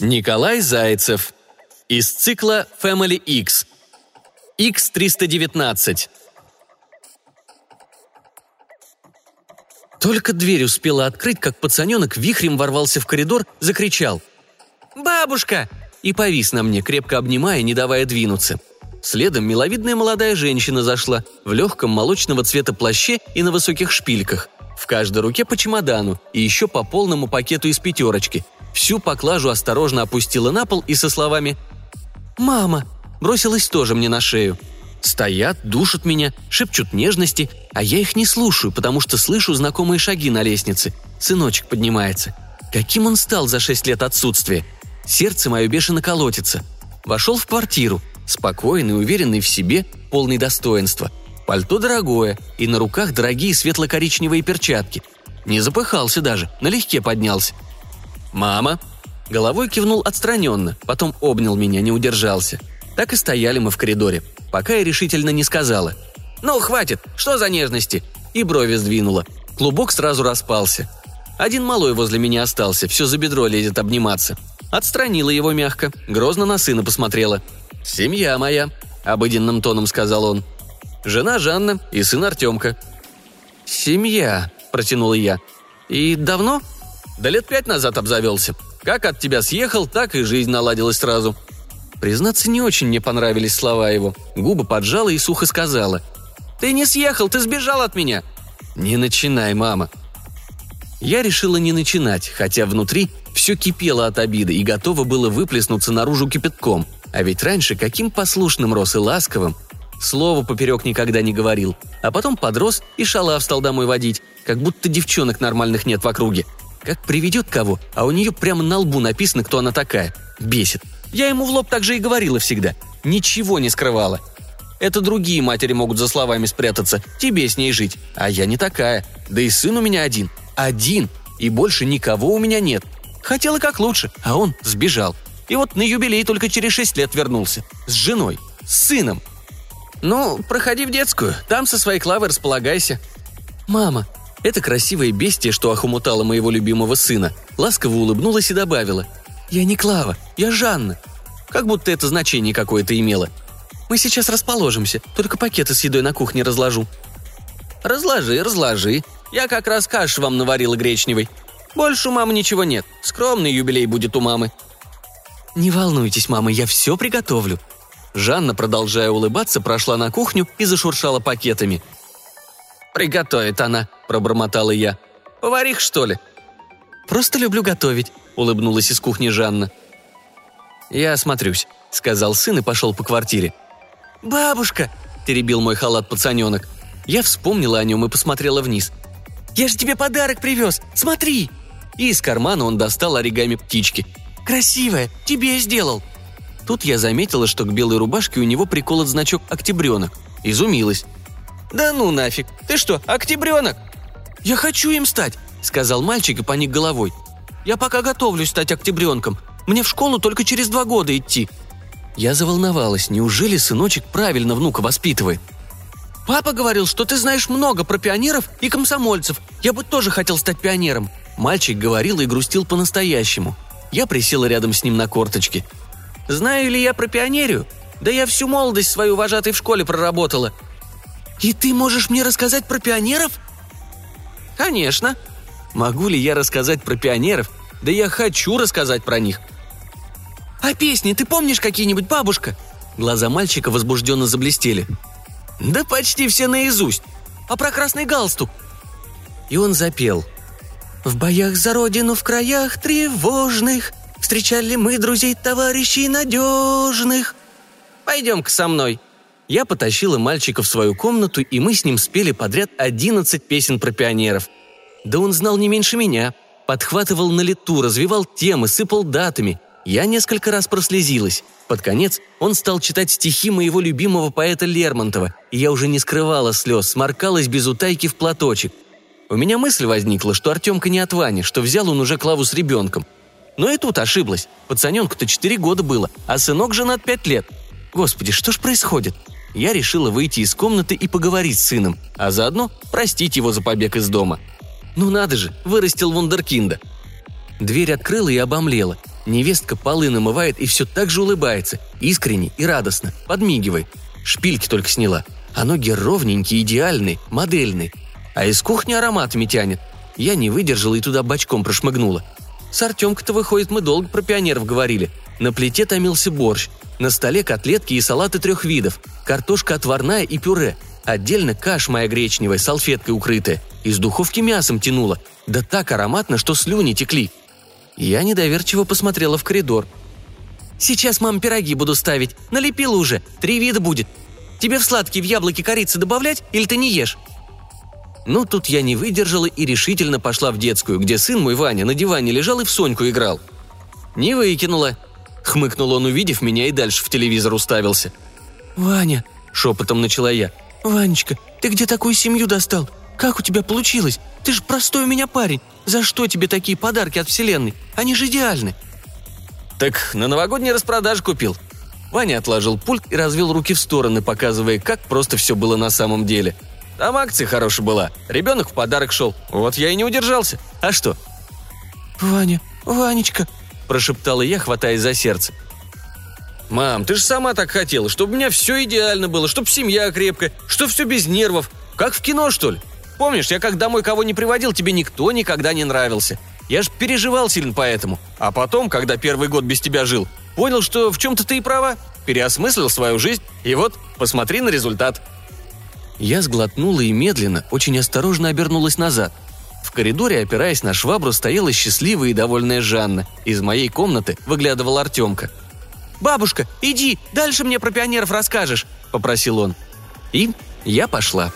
Николай Зайцев. Из цикла Family X. X319. Только дверь успела открыть, как пацаненок вихрем ворвался в коридор, закричал «Бабушка!» и повис на мне, крепко обнимая, не давая двинуться. Следом миловидная молодая женщина зашла в легком молочного цвета плаще и на высоких шпильках. Каждой руке по чемодану и еще по полному пакету из пятерочки. Всю поклажу осторожно опустила на пол и со словами «Мама!» бросилась тоже мне на шею. Стоят, душат меня, шепчут нежности, а я их не слушаю, потому что слышу знакомые шаги на лестнице. Сыночек поднимается. Каким он стал за шесть лет отсутствия? Сердце мое бешено колотится. Вошел в квартиру, спокойный, уверенный в себе, полный достоинства. Пальто дорогое, и на руках дорогие светло-коричневые перчатки. Не запыхался даже, налегке поднялся. «Мама!» Головой кивнул отстраненно, потом обнял меня, не удержался. Так и стояли мы в коридоре, пока я решительно не сказала. «Ну, хватит! Что за нежности?» И брови сдвинула. Клубок сразу распался. Один малой возле меня остался, все за бедро лезет обниматься. Отстранила его мягко, грозно на сына посмотрела. «Семья моя», — обыденным тоном сказал он. «Жена Жанна и сын Артемка». «Семья», — протянула я. «И давно?» «Да лет пять назад обзавелся. Как от тебя съехал, так и жизнь наладилась сразу». Признаться, не очень мне понравились слова его. Губы поджала и сухо сказала. «Ты не съехал, ты сбежал от меня!» «Не начинай, мама!» Я решила не начинать, хотя внутри все кипело от обиды и готово было выплеснуться наружу кипятком. А ведь раньше каким послушным рос и ласковым. Слово поперек никогда не говорил. А потом подрос и шалав стал домой водить, как будто девчонок нормальных нет в округе. Как приведет кого, а у нее прямо на лбу написано, кто она такая. Бесит. Я ему в лоб так же и говорила всегда. Ничего не скрывала. Это другие матери могут за словами спрятаться, тебе с ней жить. А я не такая. Да и сын у меня один. Один. И больше никого у меня нет. Хотела как лучше, а он сбежал. И вот на юбилей только через шесть лет вернулся. С женой. С сыном. Ну, проходи в детскую, там со своей Клавой располагайся. Мама, это красивое бестие, что охомутало моего любимого сына, ласково улыбнулась и добавила. «Я не Клава, я Жанна». Как будто это значение какое-то имело. «Мы сейчас расположимся, только пакеты с едой на кухне разложу». «Разложи, разложи. Я как раз каш вам наварила гречневой. Больше у мамы ничего нет. Скромный юбилей будет у мамы». «Не волнуйтесь, мама, я все приготовлю». Жанна, продолжая улыбаться, прошла на кухню и зашуршала пакетами. «Приготовит она», – пробормотала я. «Поварих, что ли?» «Просто люблю готовить», – улыбнулась из кухни Жанна. «Я осмотрюсь», – сказал сын и пошел по квартире. «Бабушка!» – теребил мой халат пацаненок. Я вспомнила о нем и посмотрела вниз. «Я же тебе подарок привез! Смотри!» и из кармана он достал оригами птички. «Красивая! Тебе сделал!» Тут я заметила, что к белой рубашке у него приколот значок «Октябренок». Изумилась. «Да ну нафиг! Ты что, октябренок?» «Я хочу им стать!» – сказал мальчик и поник головой. «Я пока готовлюсь стать октябренком. Мне в школу только через два года идти». Я заволновалась. Неужели сыночек правильно внука воспитывает? «Папа говорил, что ты знаешь много про пионеров и комсомольцев. Я бы тоже хотел стать пионером», Мальчик говорил и грустил по-настоящему. Я присела рядом с ним на корточки. «Знаю ли я про пионерию? Да я всю молодость свою вожатой в школе проработала». «И ты можешь мне рассказать про пионеров?» «Конечно». «Могу ли я рассказать про пионеров? Да я хочу рассказать про них». «А песни ты помнишь какие-нибудь, бабушка?» Глаза мальчика возбужденно заблестели. «Да почти все наизусть. А про красный галстук?» И он запел – в боях за родину в краях тревожных Встречали мы друзей, товарищей надежных. Пойдем-ка со мной». Я потащила мальчика в свою комнату, и мы с ним спели подряд одиннадцать песен про пионеров. Да он знал не меньше меня. Подхватывал на лету, развивал темы, сыпал датами. Я несколько раз прослезилась. Под конец он стал читать стихи моего любимого поэта Лермонтова, и я уже не скрывала слез, сморкалась без утайки в платочек – у меня мысль возникла, что Артемка не от Вани, что взял он уже Клаву с ребенком. Но и тут ошиблась. Пацаненку-то четыре года было, а сынок женат пять лет. Господи, что ж происходит? Я решила выйти из комнаты и поговорить с сыном, а заодно простить его за побег из дома. Ну надо же, вырастил вундеркинда. Дверь открыла и обомлела. Невестка полы намывает и все так же улыбается, искренне и радостно, подмигивает. Шпильки только сняла. А ноги ровненькие, идеальные, модельные. А из кухни ароматами тянет. Я не выдержала и туда бочком прошмыгнула. С Артемкой-то, выходит, мы долго про пионеров говорили. На плите томился борщ. На столе котлетки и салаты трех видов. Картошка отварная и пюре. Отдельно каш моя гречневая, салфеткой укрытая. Из духовки мясом тянуло. Да так ароматно, что слюни текли. Я недоверчиво посмотрела в коридор. «Сейчас, мам, пироги буду ставить. Налепила уже. Три вида будет. Тебе в сладкие в яблоки корицы добавлять или ты не ешь?» Ну, тут я не выдержала и решительно пошла в детскую, где сын мой Ваня на диване лежал и в Соньку играл. «Не выкинула», — хмыкнул он, увидев меня, и дальше в телевизор уставился. «Ваня», — шепотом начала я, — «Ванечка, ты где такую семью достал? Как у тебя получилось? Ты же простой у меня парень. За что тебе такие подарки от Вселенной? Они же идеальны». «Так на новогодний распродаж купил». Ваня отложил пульт и развел руки в стороны, показывая, как просто все было на самом деле — там акция хорошая была. Ребенок в подарок шел. Вот я и не удержался. А что?» «Ваня, Ванечка», – прошептала я, хватаясь за сердце. «Мам, ты же сама так хотела, чтобы у меня все идеально было, чтобы семья крепкая, что все без нервов. Как в кино, что ли? Помнишь, я как домой кого не приводил, тебе никто никогда не нравился. Я ж переживал сильно по этому. А потом, когда первый год без тебя жил, понял, что в чем-то ты и права. Переосмыслил свою жизнь, и вот, посмотри на результат». Я сглотнула и медленно, очень осторожно обернулась назад. В коридоре, опираясь на швабру, стояла счастливая и довольная Жанна. Из моей комнаты выглядывал Артемка. «Бабушка, иди, дальше мне про пионеров расскажешь», – попросил он. И я пошла.